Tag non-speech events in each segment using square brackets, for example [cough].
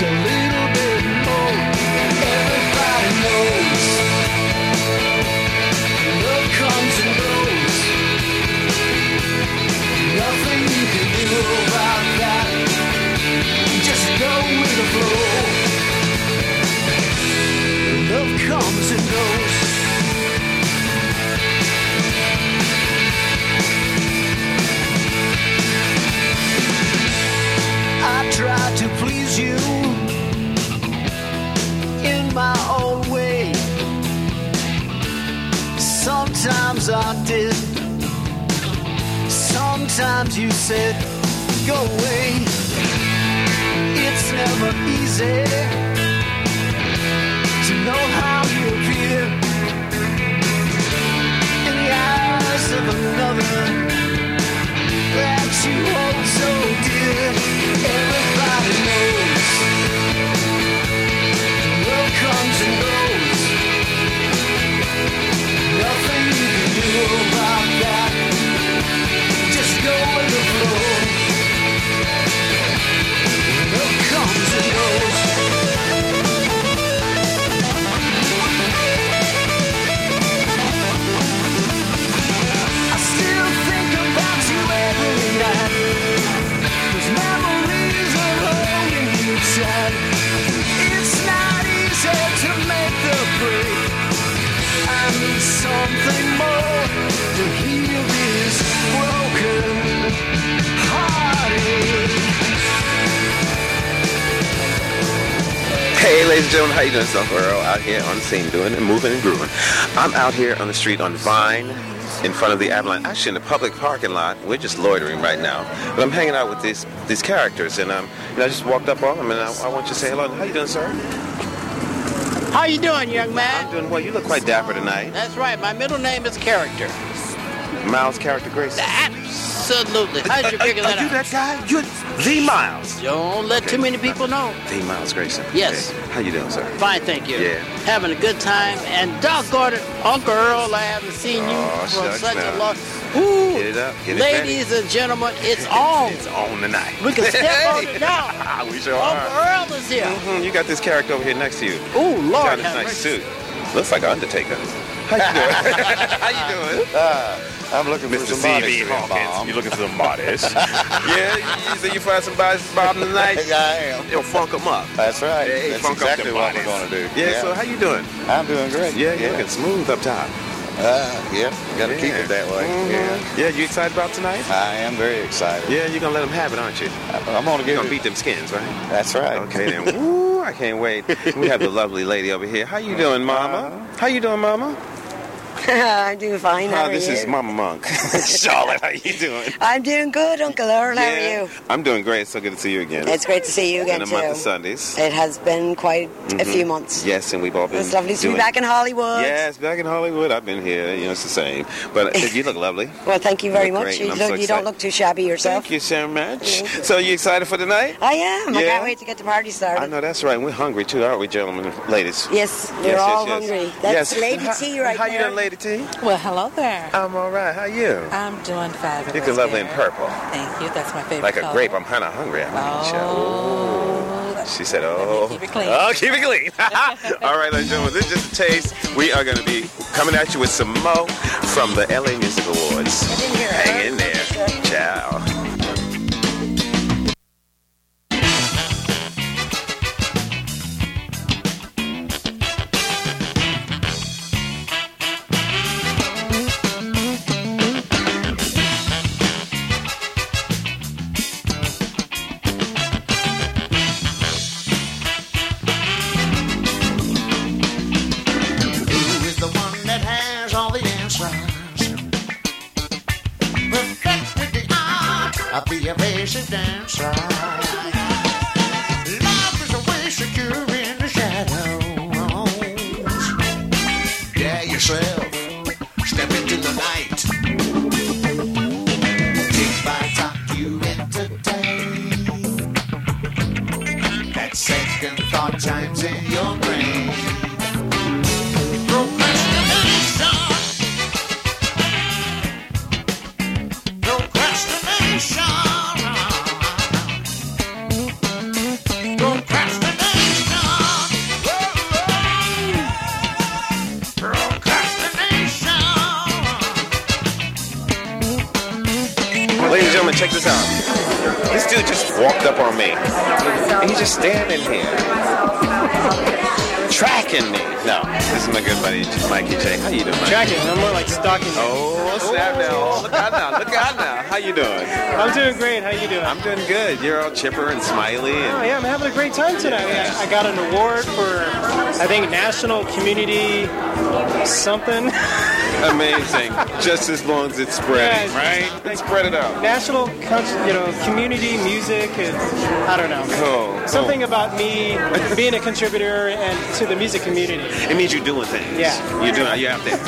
to lose. sometimes I did. Sometimes you said, go away. It's never easy to know how you appear in the eyes of another that you hold so dear. Everybody knows love comes and goes. comes and goes. something more to heal this broken. Hey, ladies and gentlemen, how you doing? Self Earl out here on the scene doing and moving and grooving. I'm out here on the street on Vine in front of the Avalon, actually in the public parking lot. We're just loitering right now, but I'm hanging out with these these characters, and um, and I just walked up on them, and I, I want you to say hello. How you doing, sir? How you doing, young man? I'm doing well. You look quite dapper tonight. That's right. My middle name is Character. Miles Character Grace. Absolutely. How did you Are- figure are, that you out? that guy? You're the Miles. Don't let too many people know. The Miles Grayson. Yes. Okay. How you doing, sir? Fine, thank you. Yeah. Having a good time. And doggone it, Uncle Earl, I haven't seen you Oh, for such now. a long. Ooh, Get it up. Get it ladies and gentlemen, it's [laughs] on. It's on tonight. We can step [laughs] on it now. [laughs] we sure Uncle are. Earl is here. Mhm, You got this character over here next to you. Ooh, He's Lord got a nice mercy. suit. Looks like an Undertaker. How you doing? How you doing? I'm looking Mr. for some C.B. Hawkins. You looking for some bodies? [laughs] yeah, you, say you find somebody bobbing tonight? yeah, [laughs] I am. You'll funk them up. That's right. Hey, That's exactly what bodies. we're going to do. Yeah, so how you doing? I'm doing great. Yeah, you're yeah. looking smooth up top. Uh, yeah, got to keep it that way. Mhm. Yeah. Yeah, you excited about tonight? I am very excited. Yeah, you're gonna let them have it, aren't you? I'm going to You're gonna it. beat them skins, right? That's right. Okay then. [laughs] Woo, I can't wait. We have the lovely lady over here. How you doing, Mama? How you doing, Mama? [laughs] I'm doing fine. How Oh, are this you? is Mama Monk. [laughs] [laughs] Charlotte, how you doing? I'm doing good, Uncle Earl. How are you? I'm doing great. So good to see you again. It's great to see you again in the month of. Sundays. It has been quite a mm-hmm. few months. Yes, and we've all been. It's lovely to doing- be back in Hollywood. Yes, back in Hollywood. I've been here. You know, it's the same. But you look lovely. Well, thank you very You much. You, look, so you don't look too shabby yourself. Thank you so much. So, you excited for tonight? I am. I can't wait to get the party started. I know that's right. We're hungry too, aren't we, gentlemen, and ladies? Yes, we're Yes, yes, all yes. hungry. That's Yes. Lady How- T right How there. Lady T? Well, hello there. I'm all right. How are you? I'm doing fabulous. You look lovely in purple. Thank you. That's my favorite. Like a color. grape. I'm kind of hungry. I'm Oh. She said, "Oh, keep it clean. Oh, keep it clean." [laughs] All right, ladies and gentlemen, this is just a taste. We are going to be coming at you with some mo from the LA Music Awards. Hang in there, ciao. Me. He's just standing here. Tracking me. No, this is my good buddy, Mikey J. How you doing, Mikey? Tracking. I'm more like stalking. you. Oh, snap now. Oh, look out now. Look out now. How you doing? I'm doing great. How you doing? I'm doing good. You're all chipper and smiley. Oh yeah, I'm having a great time tonight. I, I got an award for, I think, National Community something. amazing. [laughs] Just as long as it's spreading, Yeah, right? Let's spread it out. National, you know, community music. Is, I don't know. Cool. Something about me being a contributor and to the music community. It means you're doing things. Yeah. You're doing. You're out there.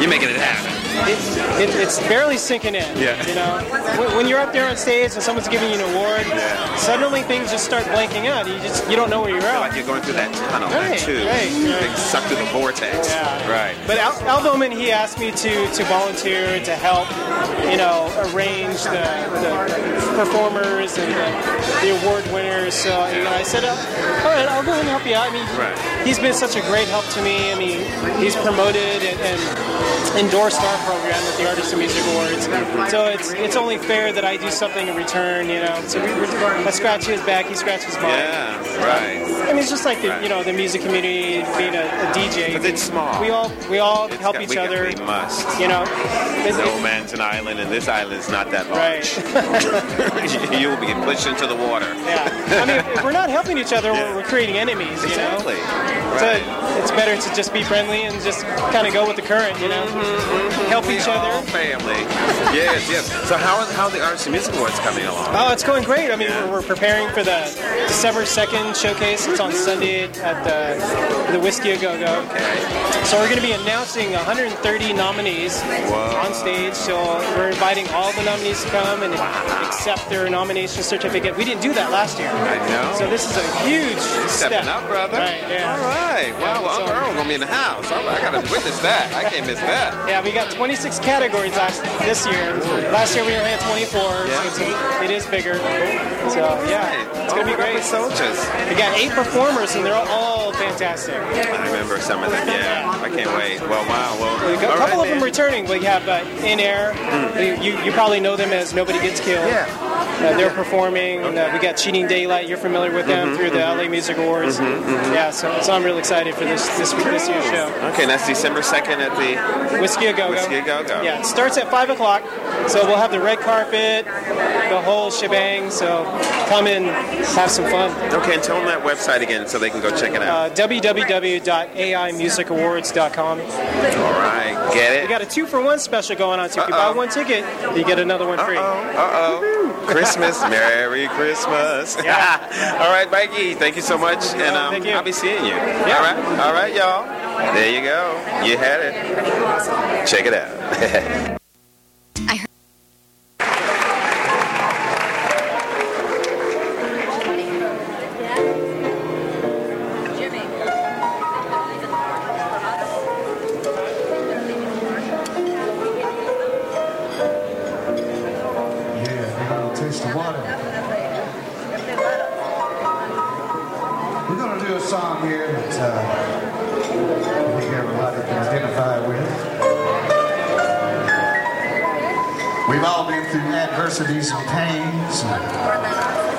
You're making it happen. It's, it, it's barely sinking in. Yeah. You know, when, when you're up there on stage and someone's giving you an award, Yeah. suddenly things just start blanking out. You just you don't know where you're at. like you're going through that tunnel Right, too. right, right. Like sucked through the vortex. Yeah. Right. But Al, Al Bowman, he asked me to, to volunteer to help, you know, arrange the, the performers and the, the award winners. So you know, I said, uh, all right, I'll go and help you out. I mean, Right. he's been such a great help to me. I mean, he's promoted and, and endorsed our program at the Artist of Music Awards. So it's it's only fair that I do something in return, you know. So we, I scratch his back, he scratches mine. Yeah. Right. I mean, it's just like the you know the music community being a, a DJ. 'Cause it's small. We all we all It's help got- each we other. They must. You know, No man's an island, and this island is not that Right. large. [laughs] you will be pushed into the water. yeah. I mean, if we're not helping each other, Yeah. we're, creating enemies. You Exactly. know. Right. So it's better to just be friendly and just kind of go with the current. You know, mm-hmm, mm-hmm. help We each other. family. yes, yes. So how are, how are the Arts and Music Awards coming along? Oh, it's going great. I mean, Yeah. we're, we're preparing for the December 2nd showcase. It's on Sunday at the, the Whisky A Go Go. So we're going to be announcing 130 nominees on stage. So we're inviting all the nominees to come and accept their nomination certificate. We didn't do that last year. I know. So this is a huge Stepping step. up, brother. Right, yeah. All right. Wow, well, so- Uncle Earl gonna be in the house. I gotta witness that. I can't miss that. Yeah, we got 26 categories last this year. Last year we only had 24, Yeah. so a, it is bigger. So yeah, it's gonna be great. soldiers. We got eight performers, and they're all fantastic. I remember some of them. Yeah, I can't wait. Well, wow. Well, A couple right, of them man. returning. We have uh, In Air. You, you probably know them as Nobody Gets Killed. Yeah. Uh, they're performing. and, Uh, we got Cheating Daylight. You're familiar with them through the LA Music Awards. Yeah, so, so I'm really excited for this this this year's show. Okay, and that's December second at the. Whisky a Go Go. Whisky A Go Go. Yeah, it starts at five o'clock. So we'll have the red carpet, the whole shebang. So come in, have some fun. Okay, and tell them that website again so they can go check it out. Uh, www.aimusicawards.com. All right, get it. We got a two for one special going on. So if you buy one ticket, you get another one free. Uh oh. Christmas. Merry Christmas. Yeah. [laughs] All right, Mikey. Thank you so much. And um. I'll be seeing you. All right. All right, y'all. There you go. You had it. Check it out. [laughs] through adversities and pains.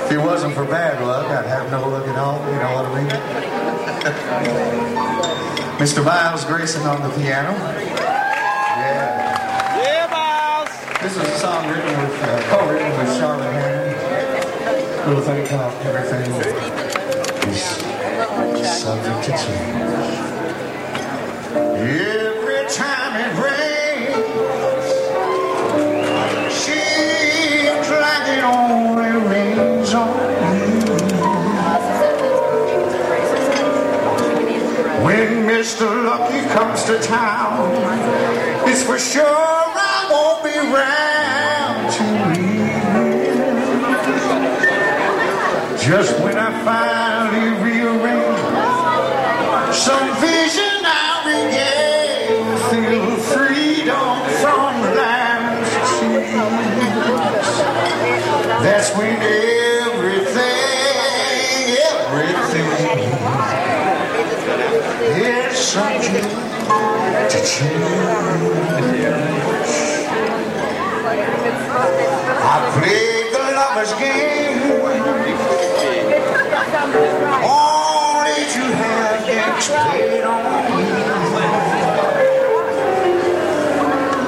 If it wasn't for bad luck, I'd have no luck at all. You know what I mean? [laughs] Mr. Miles Grayson on the piano. Yeah. yeah, Miles. This is a song written with, uh, co-written with Charlotte Hannon. Little thing called Everything is Subject to Change. Mr. Lucky comes to town, it's for sure I won't be round to meet him. Just when I finally I played the lover's game only to have it played on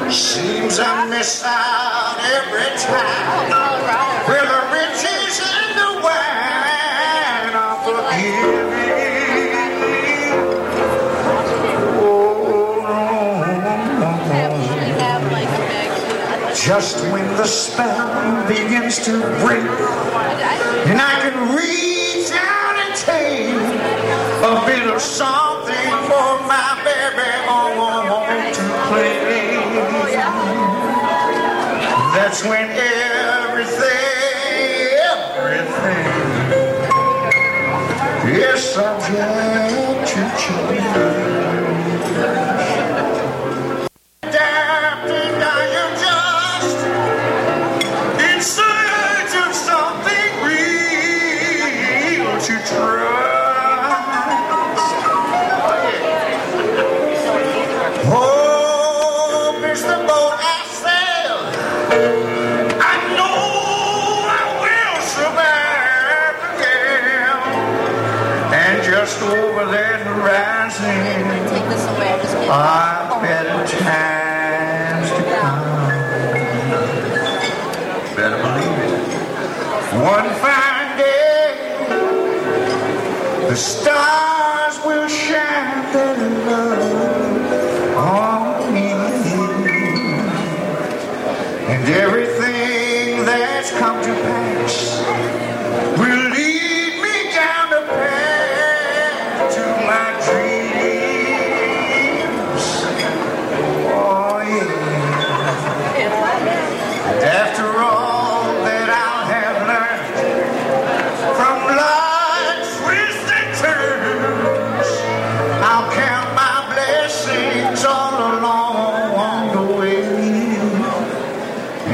me. Seems I miss out every time. Where the riches Just when the spell begins to break, and I can reach out and take a bit of something for my baby on to play. That's when everything, everything is subject to change. Just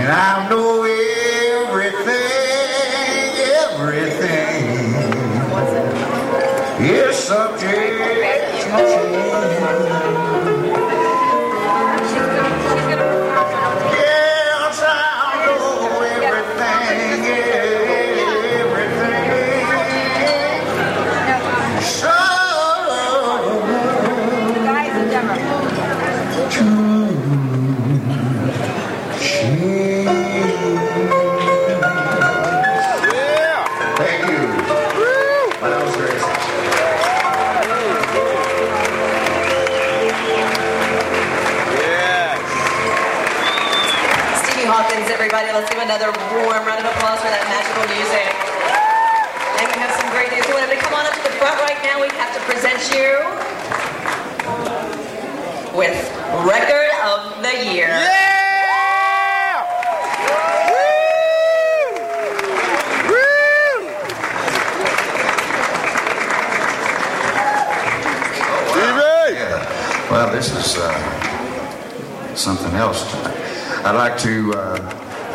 And I know everything, everything. Is subject to change. You with Record of the Year. Yeah. Well, this is uh, something else. I'd like to uh,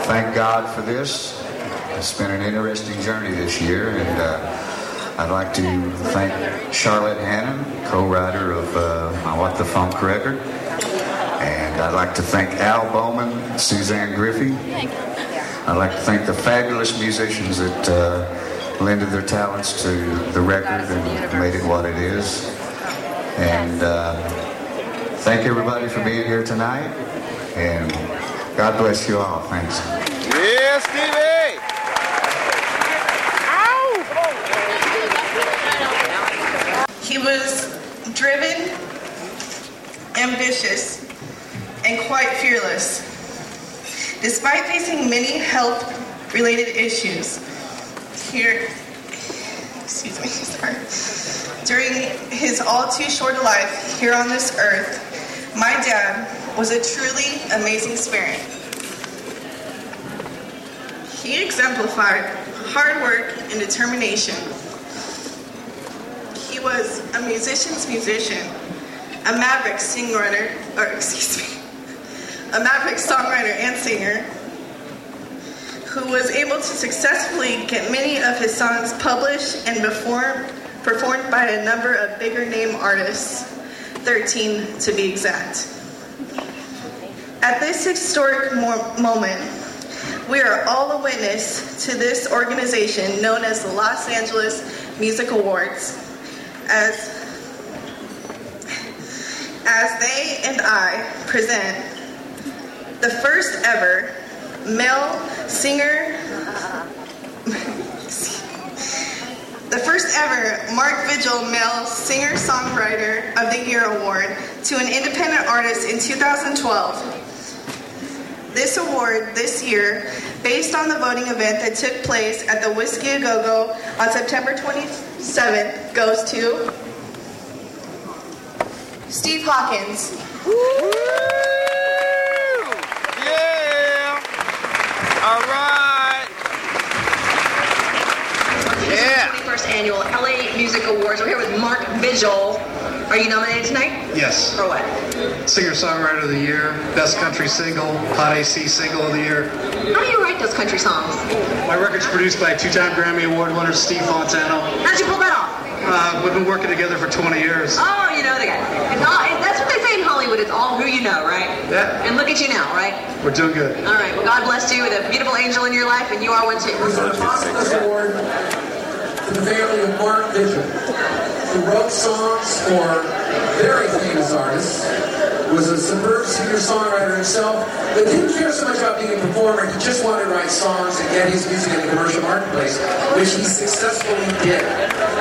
thank God for this. It's been an interesting journey this year, and uh, I'd like to thank Charlotte Hannon, co-writer of uh, my What the Funk record, and I'd like to thank Al Bowman, Suzanne Griffey. I'd like to thank the fabulous musicians that uh, lended their talents to the record and made it what it is. And uh, thank everybody for being here tonight. And God bless you all. Thanks. Yeah, Stevie! He was driven, ambitious, and quite fearless. Despite facing many health related issues, here, excuse me, [laughs] sorry. During his all too short life here on this earth, my dad was a truly amazing spirit. He exemplified hard work and determination. Was a musician's musician, a maverick songwriter, or [laughs] excuse me, a maverick songwriter and singer who was able to successfully get many of his songs published and performed, performed by a number of bigger name artists, 13 to be exact. At this historic mo- moment, we are all a witness to this organization known as the Los Angeles Music Awards as as they and I present the first ever male singer the first ever Mark Vigil Male Singer Songwriter of the Year award to an independent artist in 2012. This award this year, based on the voting event that took place at the Whisky A Go Go on September 27th, goes to Steve Hawkins. Yeah! All right! Yeah. 21st annual LA Music Awards. We're here with Mark Vigil. Are you nominated tonight? Yes. For what? Singer Songwriter of the Year, Best Country Single, Hot AC Single of the Year. How do you write those country songs? My record's produced by two-time Grammy Award winner Steve Fontano. How'd you pull that off? Uh, we've been working together for 20 years. Oh, you know the guy. It's all, it- that's what they say in Hollywood. It's all who you know, right? Yeah. And look at you now, right? We're doing good. All right. Well, God bless you with a beautiful angel in your life, and you are one too. This award to the family of Mark Vigil, who wrote songs for very famous artists was a superb singer-songwriter himself, but didn't care so much about being a performer. He just wanted to write songs and get his music in the commercial marketplace, which he successfully did.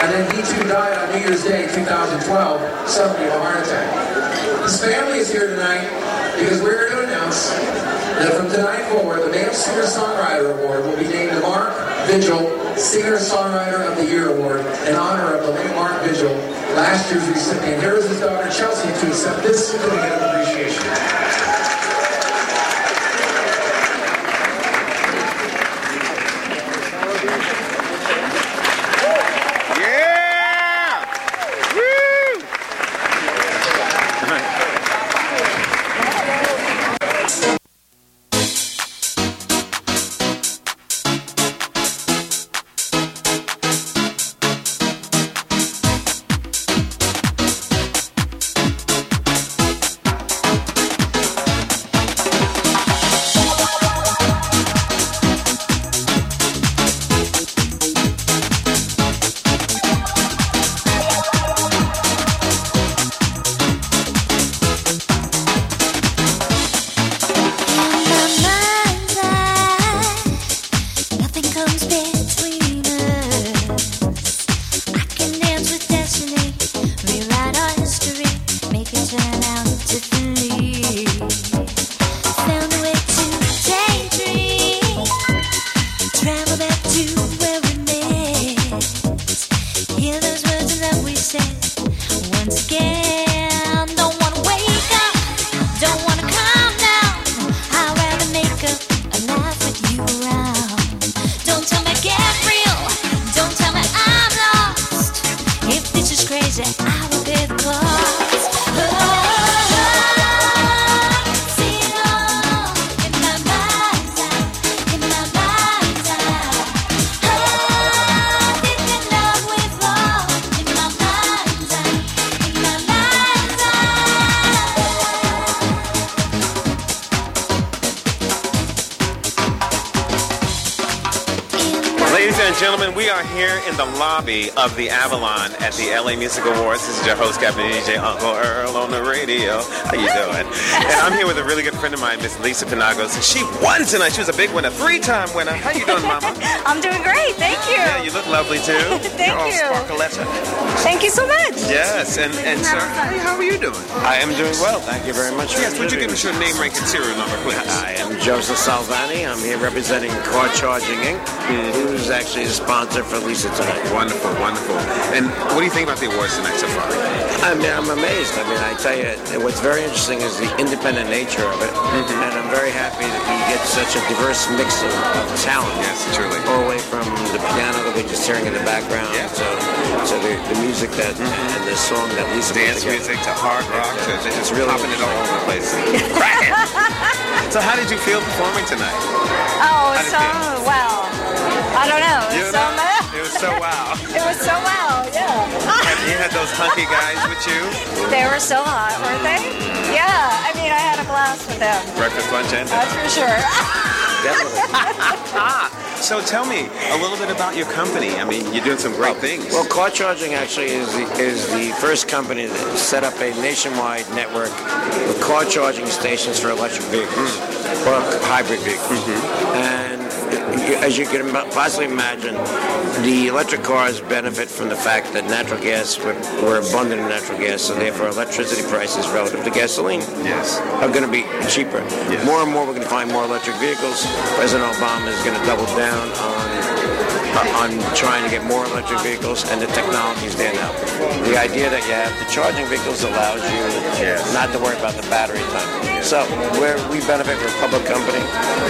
And then he too died on New Year's Day 2012, suddenly of a heart attack. His family is here tonight because we're here to announce that from tonight forward, the Male Singer-Songwriter Award will be named the Mark Vigil Singer-Songwriter of the Year Award in honor of the late Mark Vigil, last year's recipient. Here is his daughter Chelsea to accept this certificate of appreciation. LA Music Awards. This is your host, Captain DJ Uncle Earl on the radio. How you doing? and I'm here with a really good friend of mine, Miss Lisa Penagos. And she won tonight. She was a big winner, three-time winner. How you doing, Mama? [laughs] I'm doing great. Thank you. Yeah, you look lovely too. [laughs] Thank You're all you. sparkaletta. Thank you so much. Yes, and and sir, hey, how are you doing? I am doing well. Thank you very much. Yes, would you give us your name, rank, and serial number, please? I am Joseph Salvani. I'm here representing Car Charging Inc., who's actually the sponsor for Lisa tonight. Wonderful, wonderful. And what do you think about the awards tonight so far? I mean, I'm amazed. I mean, I tell you, what's very interesting is the independent nature of it, Mm-hmm. and I'm very happy that we get such a diverse mix of, of talent. Yes, truly. All the way from the piano that we're just hearing in the background to, to the, the music that and the song that Lisa put Dance together. music to hard rock to just It's really popping it all over the place. [laughs] Cracking. so how did you feel performing tonight? Oh, How did it so well. I don't know. It was so know? well. It was so wow. [laughs] It was so well. Yeah. And you had those hunky guys with you? They were so hot, weren't they? Yeah. I mean, I had a blast with them. Breakfast, lunch, and dinner. That's for sure. [laughs] Ah. So tell me a little bit about your company. I mean, you're doing some great things. Well, Car Charging actually is the, is the first company that set up a nationwide network of car charging stations for electric vehicles or hybrid vehicles. And you- as you can possibly imagine, the electric cars benefit from the fact that natural gas, we're, we're abundant in natural gas, so therefore electricity prices relative to gasoline yes. are going to be cheaper. More and more, we're going to find more electric vehicles. President Obama is going to double down on on trying to get more electric vehicles, and the technology is there now. The idea that you have the charging vehicles allows you not to worry about the battery time. So where we benefit from a public company,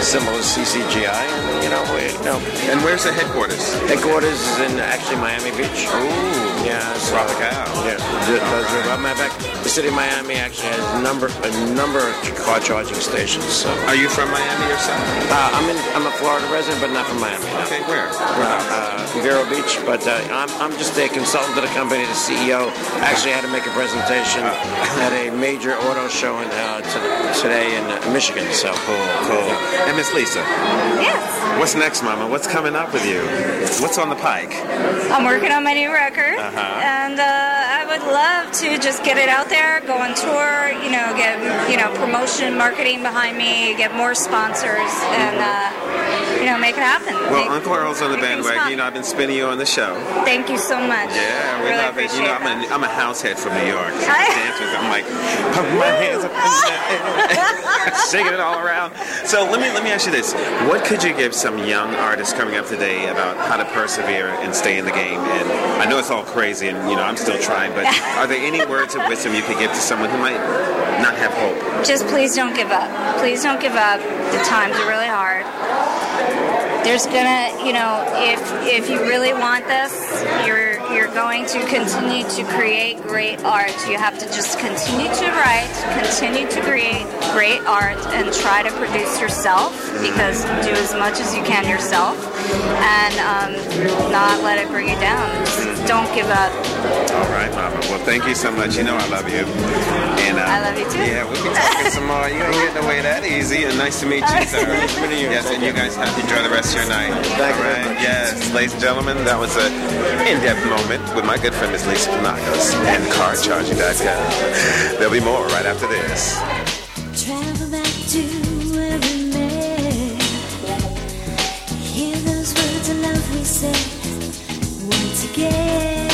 similar to CCGI, and, you know, we, you know. And where's the headquarters? Headquarters is in actually Miami Beach. Ooh, yeah, so, Tropical. Yeah, the, those are- matter of fact, the city of Miami actually has a number a number of car charging stations. So. Are you from Miami yourself? Uh, I'm in. I'm a Florida resident, but not from Miami. no. Okay, where? Uh, uh, Vero Beach, but uh, I'm, I'm just a consultant to the company, the CEO. Actually, had to make a presentation at a major auto show in, uh, t- today in uh, Michigan. So cool, cool. And Miss Lisa, Yes. what's next, Mama? What's coming up with you? What's on the pike? I'm working on my new record, Uh-huh. And uh, I would love to just get it out there, go on tour, you know, get you know promotion, marketing behind me, get more sponsors, and uh, you know, make it happen. Well, Make- Uncle Earl's on the bandwagon. You know, I've been spinning you on the show. Thank you so much. Yeah, we really love it. You know, I'm a, I'm a house head from New York. So [laughs] I dance with I'm like, pumping my hands up [laughs] shaking it all around. So let me let me ask you this: What could you give some young artists coming up today about how to persevere and stay in the game? And I know it's all crazy, and you know I'm still trying, but [laughs] are there any words of wisdom you could give to someone who might not have hope? Just please don't give up. Please don't give up. The times are really hard. There's gonna, you know, if if you really want this, you're you're going to continue to create great art. You have to just continue to write, continue to create great art, and try to produce yourself. Because do as much as you can yourself, and um, not let it bring you down. Just don't give up. All right, Mama. Well, thank you so much. You know I love you. And uh, I love you too. Yeah, we'll be talking some more. You ain't getting away that easy. And nice to meet you, [laughs] sir. yes, and you guys have to enjoy the rest of your night. All right. Yes, ladies and gentlemen, that was an in-depth moment with my good friend Miss Lisa Panagos and CarCharging.com. There'll be more right after this. Travel back to where we met. Hear those words of love we said once again.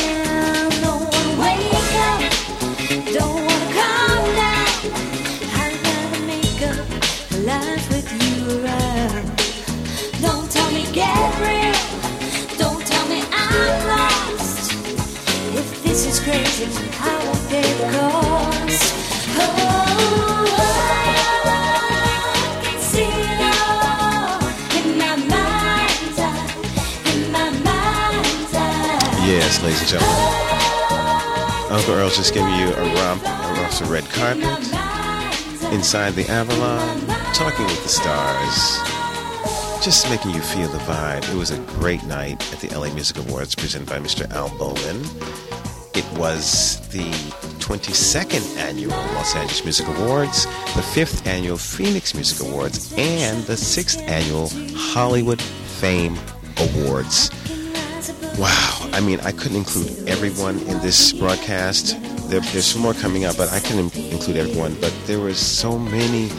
Yes, ladies and gentlemen. Uncle Earl's just giving you a romp across the red carpet inside the Avalon, talking with the stars, just making you feel the vibe. It was a great night at the LA Music Awards presented by Mr. Al Bowman. Was the 22nd annual Los Angeles Music Awards, the 5th annual Phoenix Music Awards, and the 6th annual Hollywood Fame Awards. Wow. I mean, I couldn't include everyone in this broadcast. There, there's some more coming up, but I couldn't include everyone. But there were so many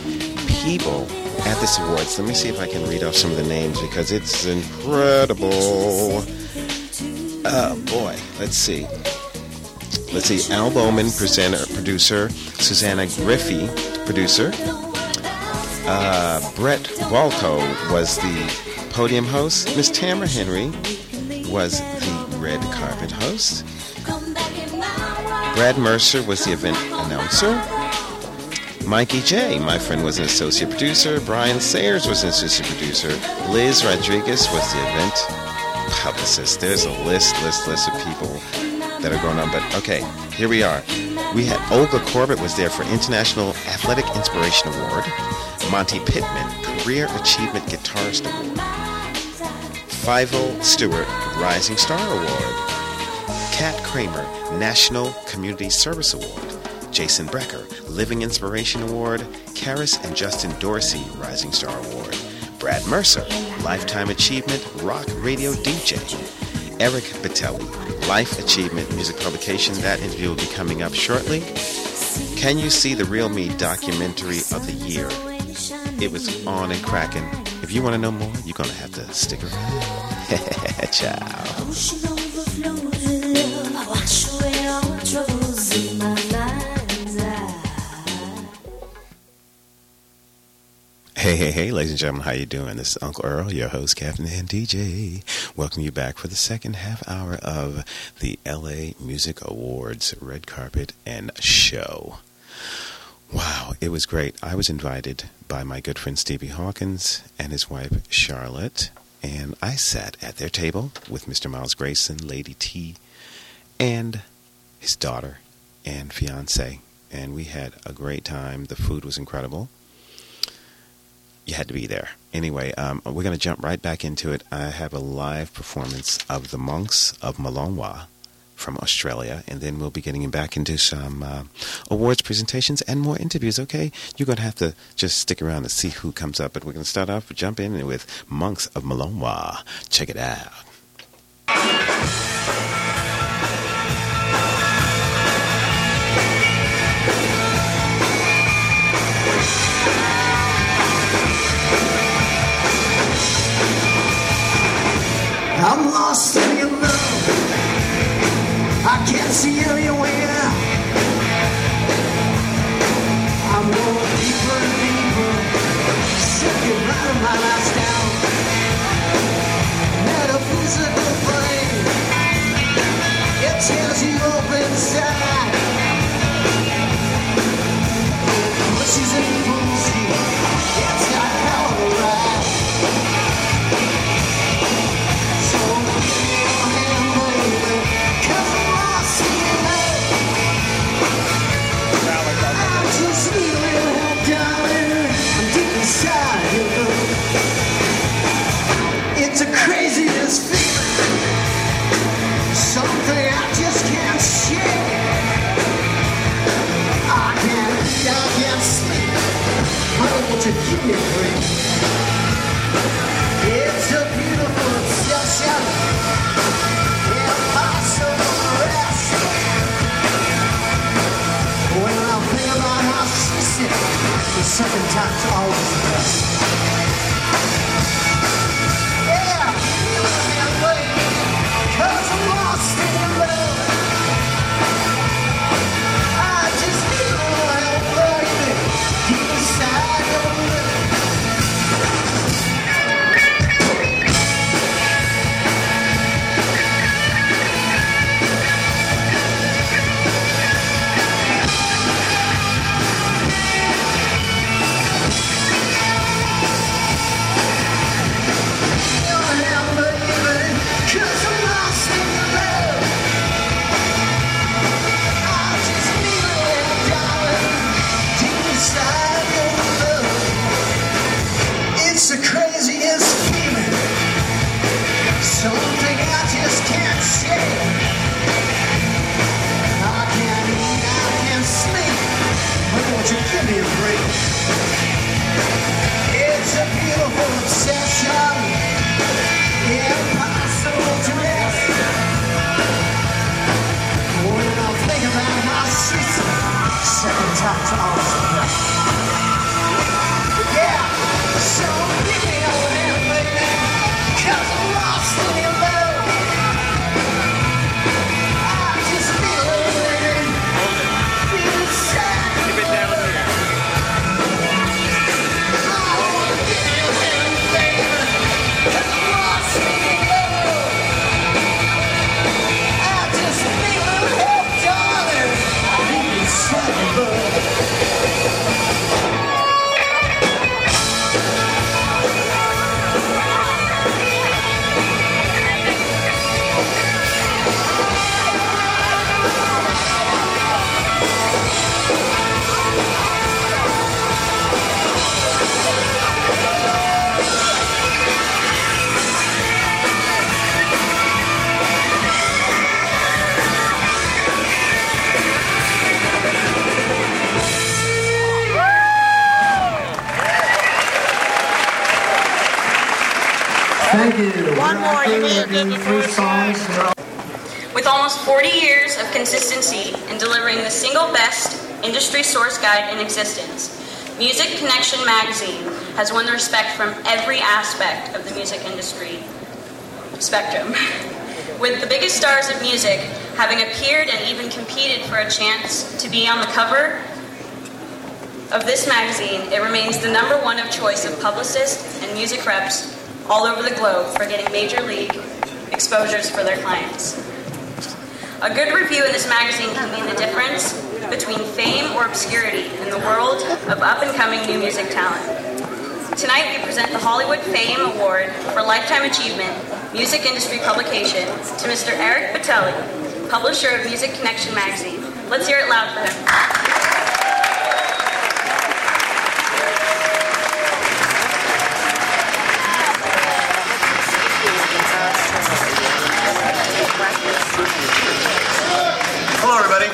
people at this awards. Let me see if I can read off some of the names because it's incredible. Oh, boy. Let's see. Let's see. Al Bowman, presenter, producer. Susanna Griffey, producer. Uh, Brett Walco was the podium host. Miss Tamara Henry was the red carpet host. Brad Mercer was the event announcer. Mikey J, my friend, was an associate producer. Brian Sayers was an associate producer. Liz Rodriguez was the event publicist. There's a list, list, list of people that are going on. But okay, here we are. We had Olga Korbut was there for International Athletic Inspiration Award. Monte Pittman, Career Achievement Guitarist Award. Fivel Stewart, Rising Star Award. Kat Kramer, National Community Service Award. Jason Brecker, Living Inspiration Award. Karis and Justin Dorsey, Rising Star Award. Brad Mercer, Lifetime Achievement Rock Radio DJ. Eric Batelli, Life Achievement Music Publication. That interview will be coming up shortly. Can You See the Real Me documentary of the year? It was on and cracking. If you want to know more, you're going to have to stick around. [laughs] Ciao. Hey, hey, hey, ladies and gentlemen, how you doing? This is Uncle Earl, your host, Captain and DJ. Welcome you back for the second half hour of the LA Music Awards red carpet and show. Wow, it was great. I was invited by my good friend Stevie Hawkins and his wife Charlotte, and I sat at their table with Mr. Miles Grayson, Lady T, and his daughter and fiance, and we had a great time. The food was incredible you had to be there. Anyway, um, we're going to jump right back into it. I have a live performance of the Monks of Mellonwah from Australia, and then we'll be getting back into some uh, awards presentations and more interviews. Okay, you're going to have to just stick around to see who comes up, but we're going to start off jump in with Monks of Mellonwah. Check it out. Thank you. One more, you need to We're the three first songs. With almost 40 years of consistency in delivering the single best industry source guide in existence, Music Connection magazine has won the respect from every aspect of the music industry spectrum. [laughs] With the biggest stars of music having appeared and even competed for a chance to be on the cover of this magazine, it remains the number one of choice of publicists and music reps all over the globe for getting major league exposures for their clients. A good review in this magazine can mean the difference between fame or obscurity in the world of up and coming new music talent. Tonight we present the Hollywood Fame Award for Lifetime Achievement Music Industry Publication to Mr. Eric Bettelli, publisher of Music Connection magazine. Let's hear it loud for him. Everybody.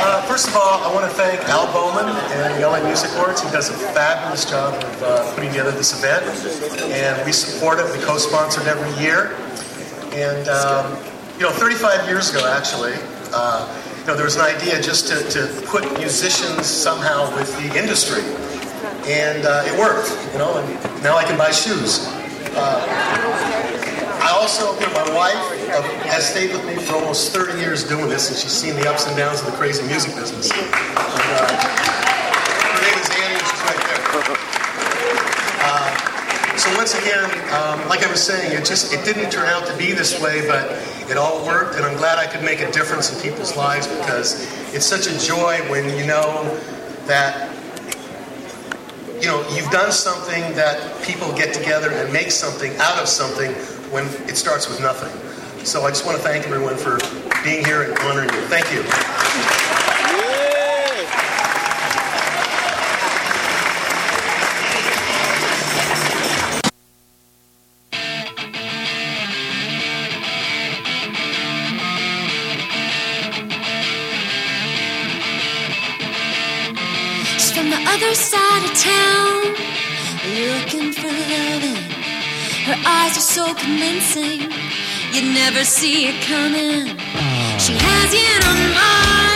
Uh, first of all, I want to thank Al Bowman and the LA Music Awards. He does a fabulous job of uh, putting together this event, and we support it. We co-sponsor it every year. And um, you know, 35 years ago, actually, uh, you know, there was an idea just to, to put musicians somehow with the industry, and uh, it worked. You know, and now I can buy shoes. Also, you know, my wife uh, has stayed with me for almost 30 years doing this, and she's seen the ups and downs of the crazy music business. And, uh, her name is Annie, she's right there. Uh, so once again, um, like I was saying, it just it didn't turn out to be this way, but it all worked, and I'm glad I could make a difference in people's lives because it's such a joy when you know that you know, you've done something that people get together and make something out of something when it starts with nothing. So I just want to thank everyone for being here and honoring you. Thank you. Eyes are so convincing, you never see it coming. She has you her mind,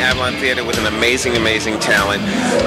Avalon Theater with an amazing, amazing talent.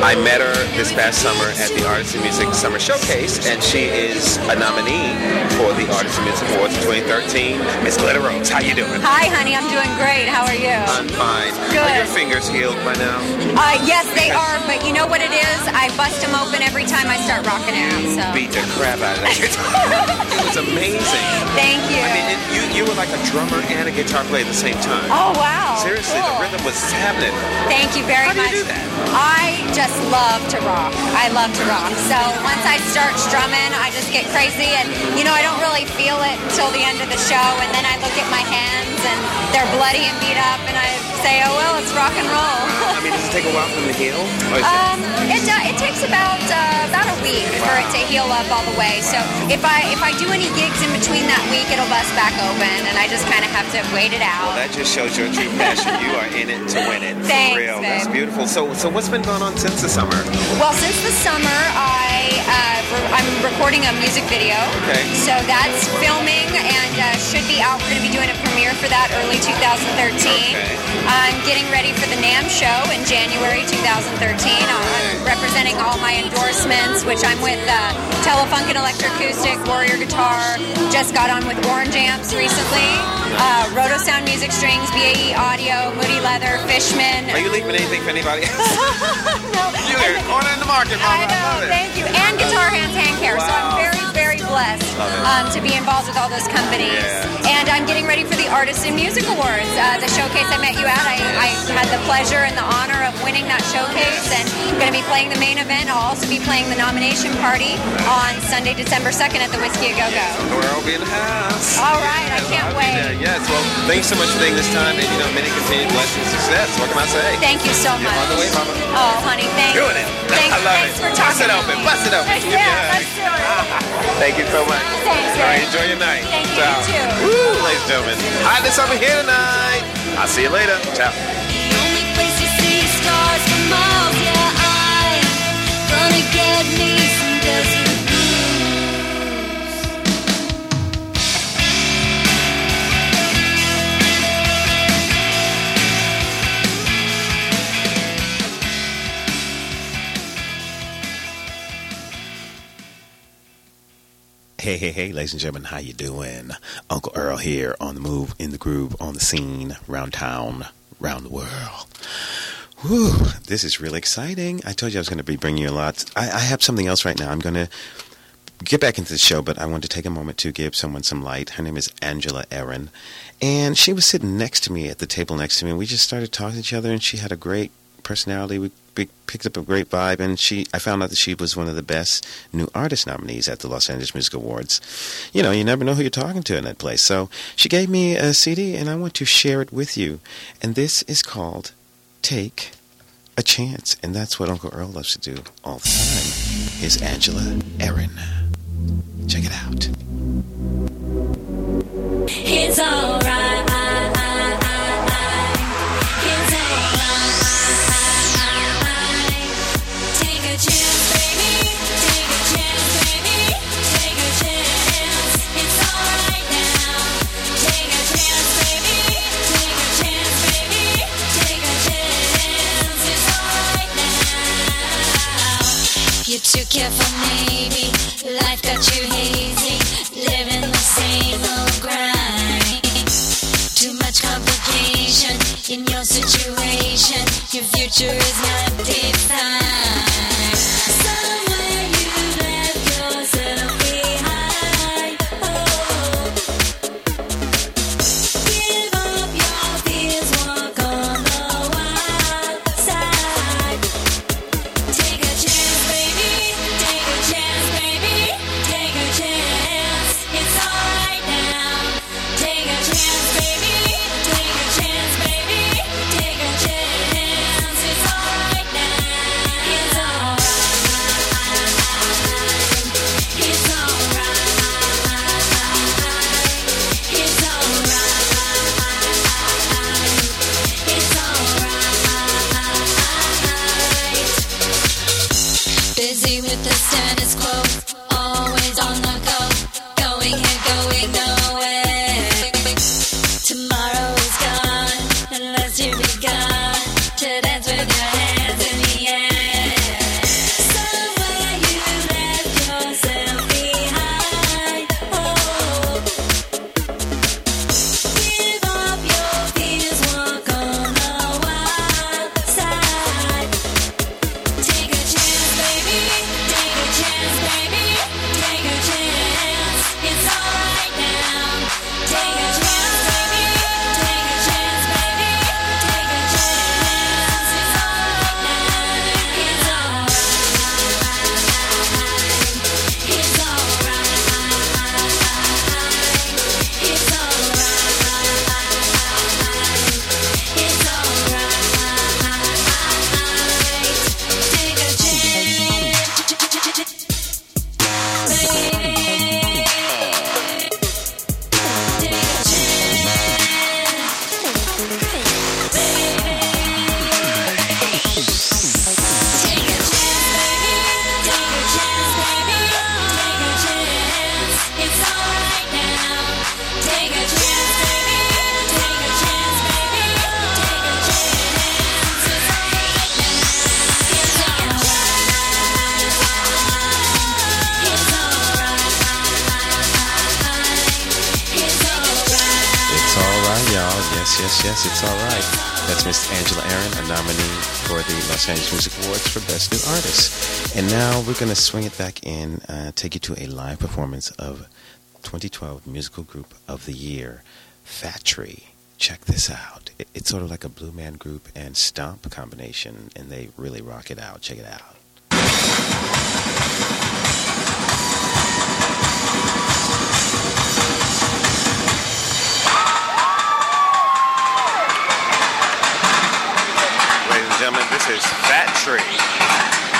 I met her this past summer at the Artists in Music Summer Showcase, and she is a nominee for the Artists in Music Awards 2013. Miss Glitter Rose, how you doing? Hi, honey. I'm doing great. How are you? I'm fine. Good. Are your fingers healed by now? Uh, yes, they are. But you know what it is? I bust them open every time I start rocking out. So. Beat the crap out of that guitar. [laughs] it was amazing. Thank you. I mean, it, you you were like a drummer and a guitar player at the same time. Oh wow. Seriously, Cool. the rhythm was happening. Thank you very How do much. you do that? I just love to rock. I love to rock. So once I start strumming, I just get crazy, and you know I don't really feel it until the end of the show, and then I look at my hands and they're bloody and beat up, and I say, oh well, it's rock and roll. I mean, does it take a while for them to heal? Or it- Um, it, uh, it takes about uh, about a week for it to heal up all the way. So if I if I do any gigs in between that week, it'll bust back open, and I just kind of have to wait it out. That just shows your true passion. You are in it to win it. Thanks, For real. That's beautiful. So, so what's been going on since the summer? Well, since the summer, I uh, re- I'm recording a music video. Okay. So that's filming and uh, should be out. We're going to be doing a premiere for that early 2013. Okay. I'm getting ready for the NAMM show in January 2013. I'm representing all my endorsements, which I'm with uh, Telefunken Elektroakustik, Warrior Guitar. Just got on with Orange Amps recently. Uh, Rotosound Music Strings, BAE Audio, Moody Leather, Fishman. Are you leaving anything for anybody else? [laughs] [laughs] no. You are corner in the market, I mama. I love know, it. thank you. And Guitar Hands Hand Care. So I'm very, very blessed um, to be involved with all those companies. And I'm getting ready for the Artist in Music Awards. Uh, the showcase I met you at, I, I had the pleasure and the honor of winning that showcase and I'm going to be playing the main event. I'll also be playing the nomination party on Sunday, December 2nd at the Whisky A Go Go. We're all be in the house. All right, I can't I'll wait. Yes. Well, thanks so much for taking this time, and you know, many continued blessings, and success. What can I say? Thank you so You're much. on the way, mama. Oh, honey, thanks. Doing it. Thanks, I love thanks it. for Bust talking it open. Bust it open. Yeah, let's do it. [laughs] Thank you so much. Thanks, All right, enjoy your night. Thank you, Ciao. you too. Woo, ladies and gentlemen. Hi, this over here tonight. I'll see you later. Ciao. Only place to see stars for miles, yeah, I'm gonna get me some desert Hey, hey, hey, ladies and gentlemen, how you doing? Uncle Earl here on the move, in the groove, on the scene, round town, round the world. Whew, this is really exciting. I told you I was going to be bringing you a lot. I, I have something else right now. I'm going to get back into the show, but I want to take a moment to give someone some light. Her name is Angela Aaron, and she was sitting next to me at the table next to me, and we just started talking to each other, and she had a great personality. We, picked up a great vibe, and she I found out that she was one of the best new artist nominees at the Los Angeles Music Awards. You know, you never know who you're talking to in that place. So she gave me a CD, and I want to share it with you. And this is called Take a Chance, and that's what Uncle Earl loves to do all the time. Here's Angela Aaron. Check it out. It's alright. It for maybe. Life got you hazy. Living the same old grind. Too much complication in your situation. Your future is not defined. Now we're going to swing it back in, uh, take you to a live performance of 2012 Musical Group of the Year, Fat Tree. Check this out. It- It's sort of like a Blue Man Group and Stomp combination, and they really rock it out. Check it out. Ladies and gentlemen, this is Fat Tree.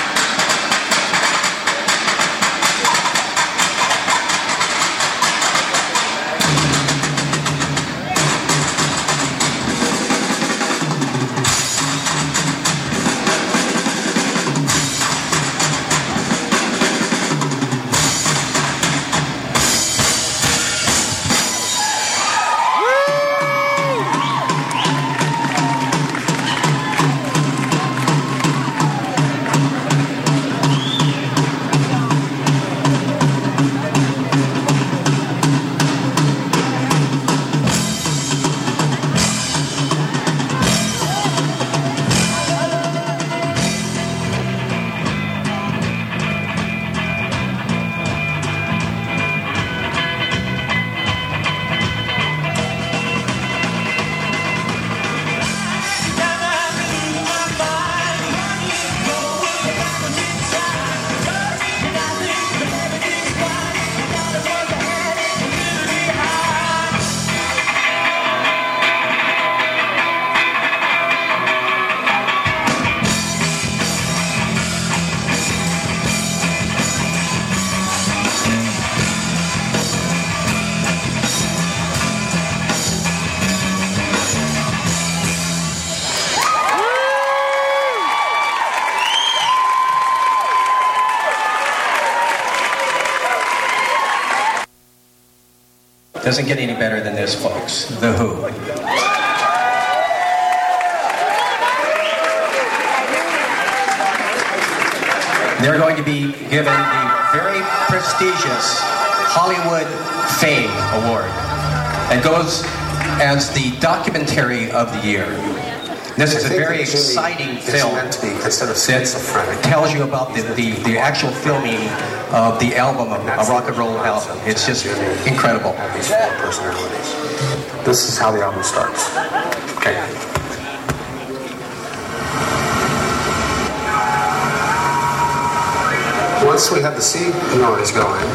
Doesn't get any better than this, folks. The Who. They're going to be given the very prestigious Hollywood Fame Award. It goes as the documentary of the year. This is a very exciting film that tells you about the, the, the actual filming of the album, of a rock and roll album. It's just incredible. personalities. This is how the album starts. Okay. Once we had the sea noise going,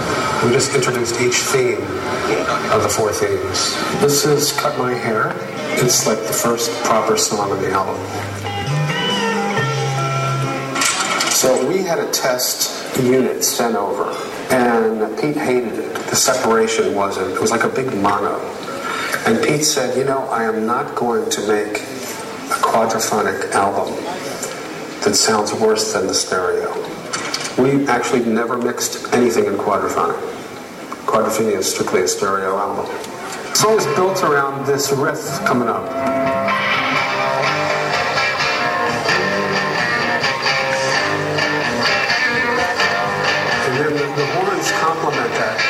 we just introduced each theme of the four themes. This is Cut My Hair. It's like the first proper song on the album. So we had a test unit sent over, and Pete hated it. The separation wasn't, it was like a big mono. And Pete said, You know, I am not going to make a quadraphonic album that sounds worse than the stereo. We actually never mixed anything in quadraphonic. Quadrophenia is strictly a stereo album. Song is built around this riff coming up. comentário.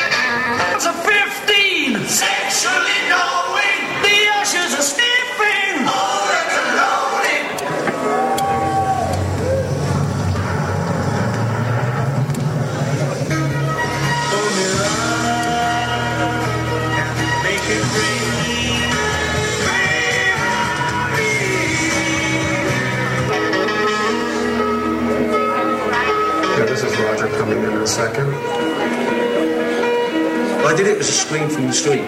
I did it as a scream from the street.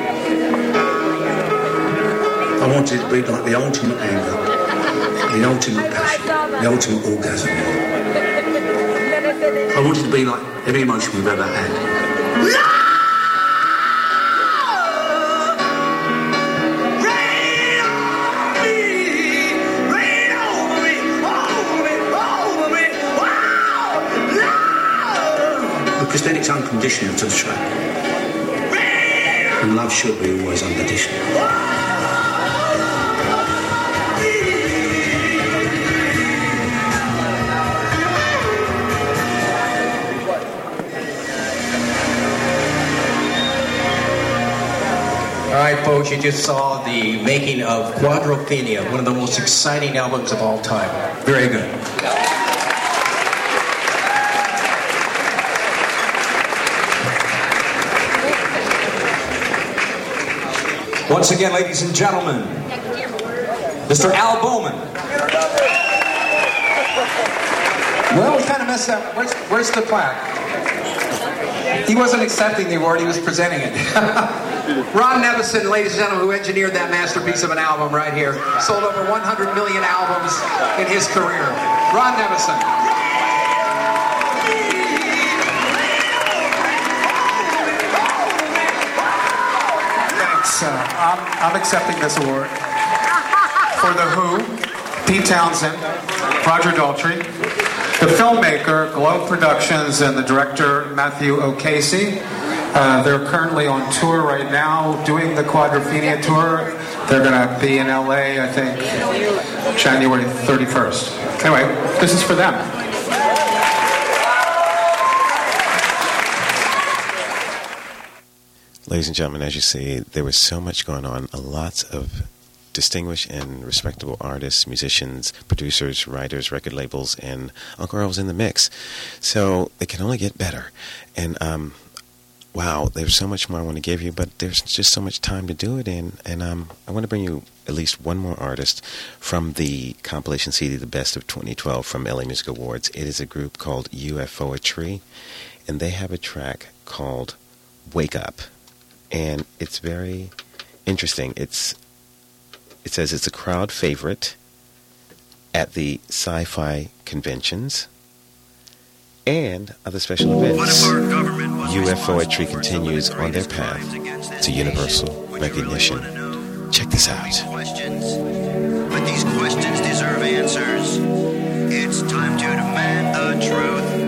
I wanted it to be like the ultimate anger, the ultimate passion, the ultimate orgasm. I wanted it to be like every emotion we've ever had. Because then it's unconditional to the track. And love should be always unconditional. All right, folks, you just saw the making of Quadrophenia, one of the most exciting albums of all time. Very good. Once again, ladies and gentlemen, Mr. Al Bowman. Well, we kind of messed up. Where's, where's the plaque? He wasn't accepting the award, he was presenting it. [laughs] Ron Nevison, ladies and gentlemen, who engineered that masterpiece of an album right here, sold over 100 million albums in his career. Ron Nevison. I'm, accepting this award for The Who, Pete Townshend, Roger Daltrey, the filmmaker, Globe Productions, and the director, Matthew O'Casey. Uh, they're currently on tour right now, doing the Quadrophenia tour. They're going to be in LA, I think, January 31st. Anyway, this is for them. Ladies and gentlemen, as you see, there was so much going on. A lots of distinguished and respectable artists, musicians, producers, writers, record labels, and Uncle Earl was in the mix. So it can only get better. And um, wow, there's so much more I want to give you, but there's just so much time to do it in. And um, I want to bring you at least one more artist from the compilation CD, The Best of 2012 from LA Music Awards. It is a group called UFOetry, and they have a track called Wake Up. And it's very interesting. It's it says it's a crowd favorite at the sci-fi conventions and other special events. UFOetry continues on their path to universal recognition. Check this out. But these questions deserve answers. It's time to demand the truth.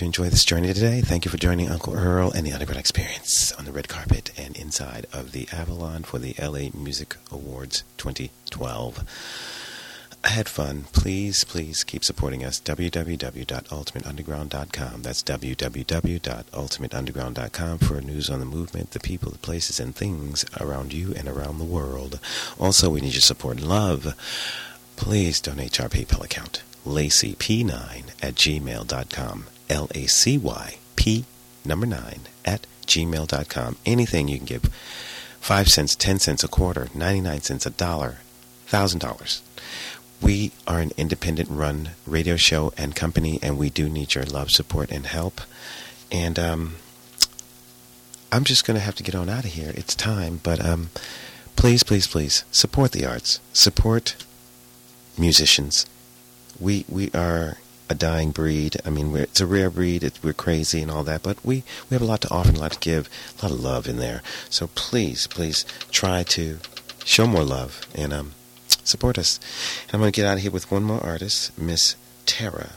You enjoy this journey today? Thank you for joining Uncle Earl and the Underground Experience on the red carpet and inside of the Avalon for the LA Music Awards 2012. I had fun. Please, please keep supporting us. www.ultimateunderground.com. That's www.ultimateunderground.com for news on the movement, the people, the places, and things around you and around the world. Also, we need your support and love. Please donate to our PayPal account, lacyp9 at gmail.com. L A C Y P number 9 at gmail.com. Anything you can give. 5 cents, 10 cents, a quarter, 99 cents, a dollar, $1,000. We are an independent run radio show and company, and we do need your love, support, and help. And um, I'm just going to have to get on out of here. It's time, but um, please, please, please support the arts, support musicians. We we are a dying breed. I mean, it's a rare breed. It, we're crazy and all that, but we, we have a lot to offer and a lot to give, a lot of love in there. So please, please try to show more love and um, support us. And I'm going to get out of here with one more artist, Miss Tara,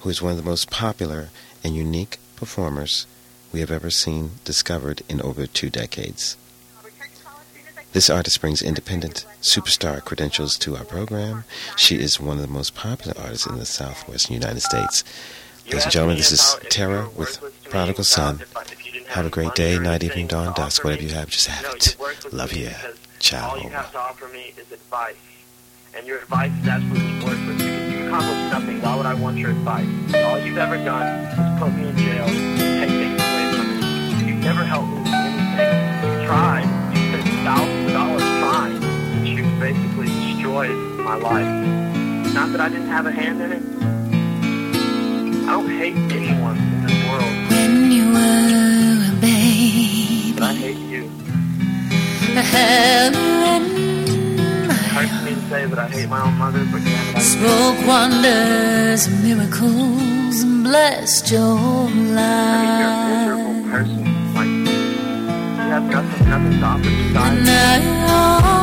who is one of the most popular and unique performers we have ever seen discovered in over two decades. This artist brings independent superstar credentials to our program. She is one of the most popular artists in the southwestern United States. Ladies and gentlemen, this is Tara with Prodigal Son. Have a great day, night, evening, dawn, dusk, whatever you have, just have it. Love you. Ciao. All you have to offer me is advice. And your advice is absolutely worthless you accomplished nothing. Why would I want your advice? All you've ever done is put me in jail take things away from me. You've never helped me my life. Not that I didn't have a hand in it. I don't hate anyone in this world, When you were a baby, but I hate you. heaven It hurts me to say that I hate my own mother, but damn it, I spoke wonders, miracles, and blessed your life. person like you. You have nothing, nothing to offer society.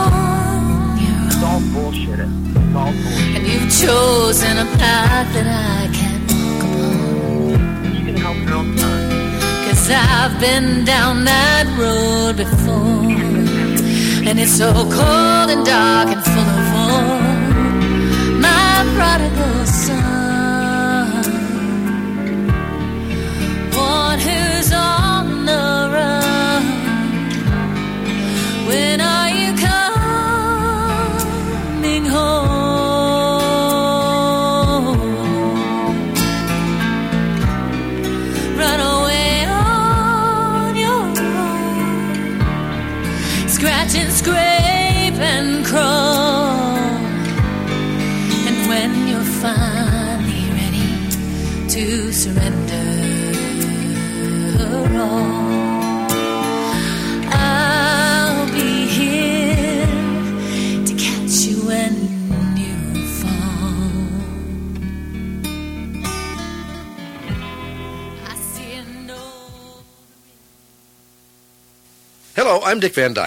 All bullshit. It's all bullshit. and you've chosen a path that I can't walk upon. You can help your own son. Cause I've been down that road before. And it's so cold and dark and full of war. My prodigal son. I'm Dick Van Dyke.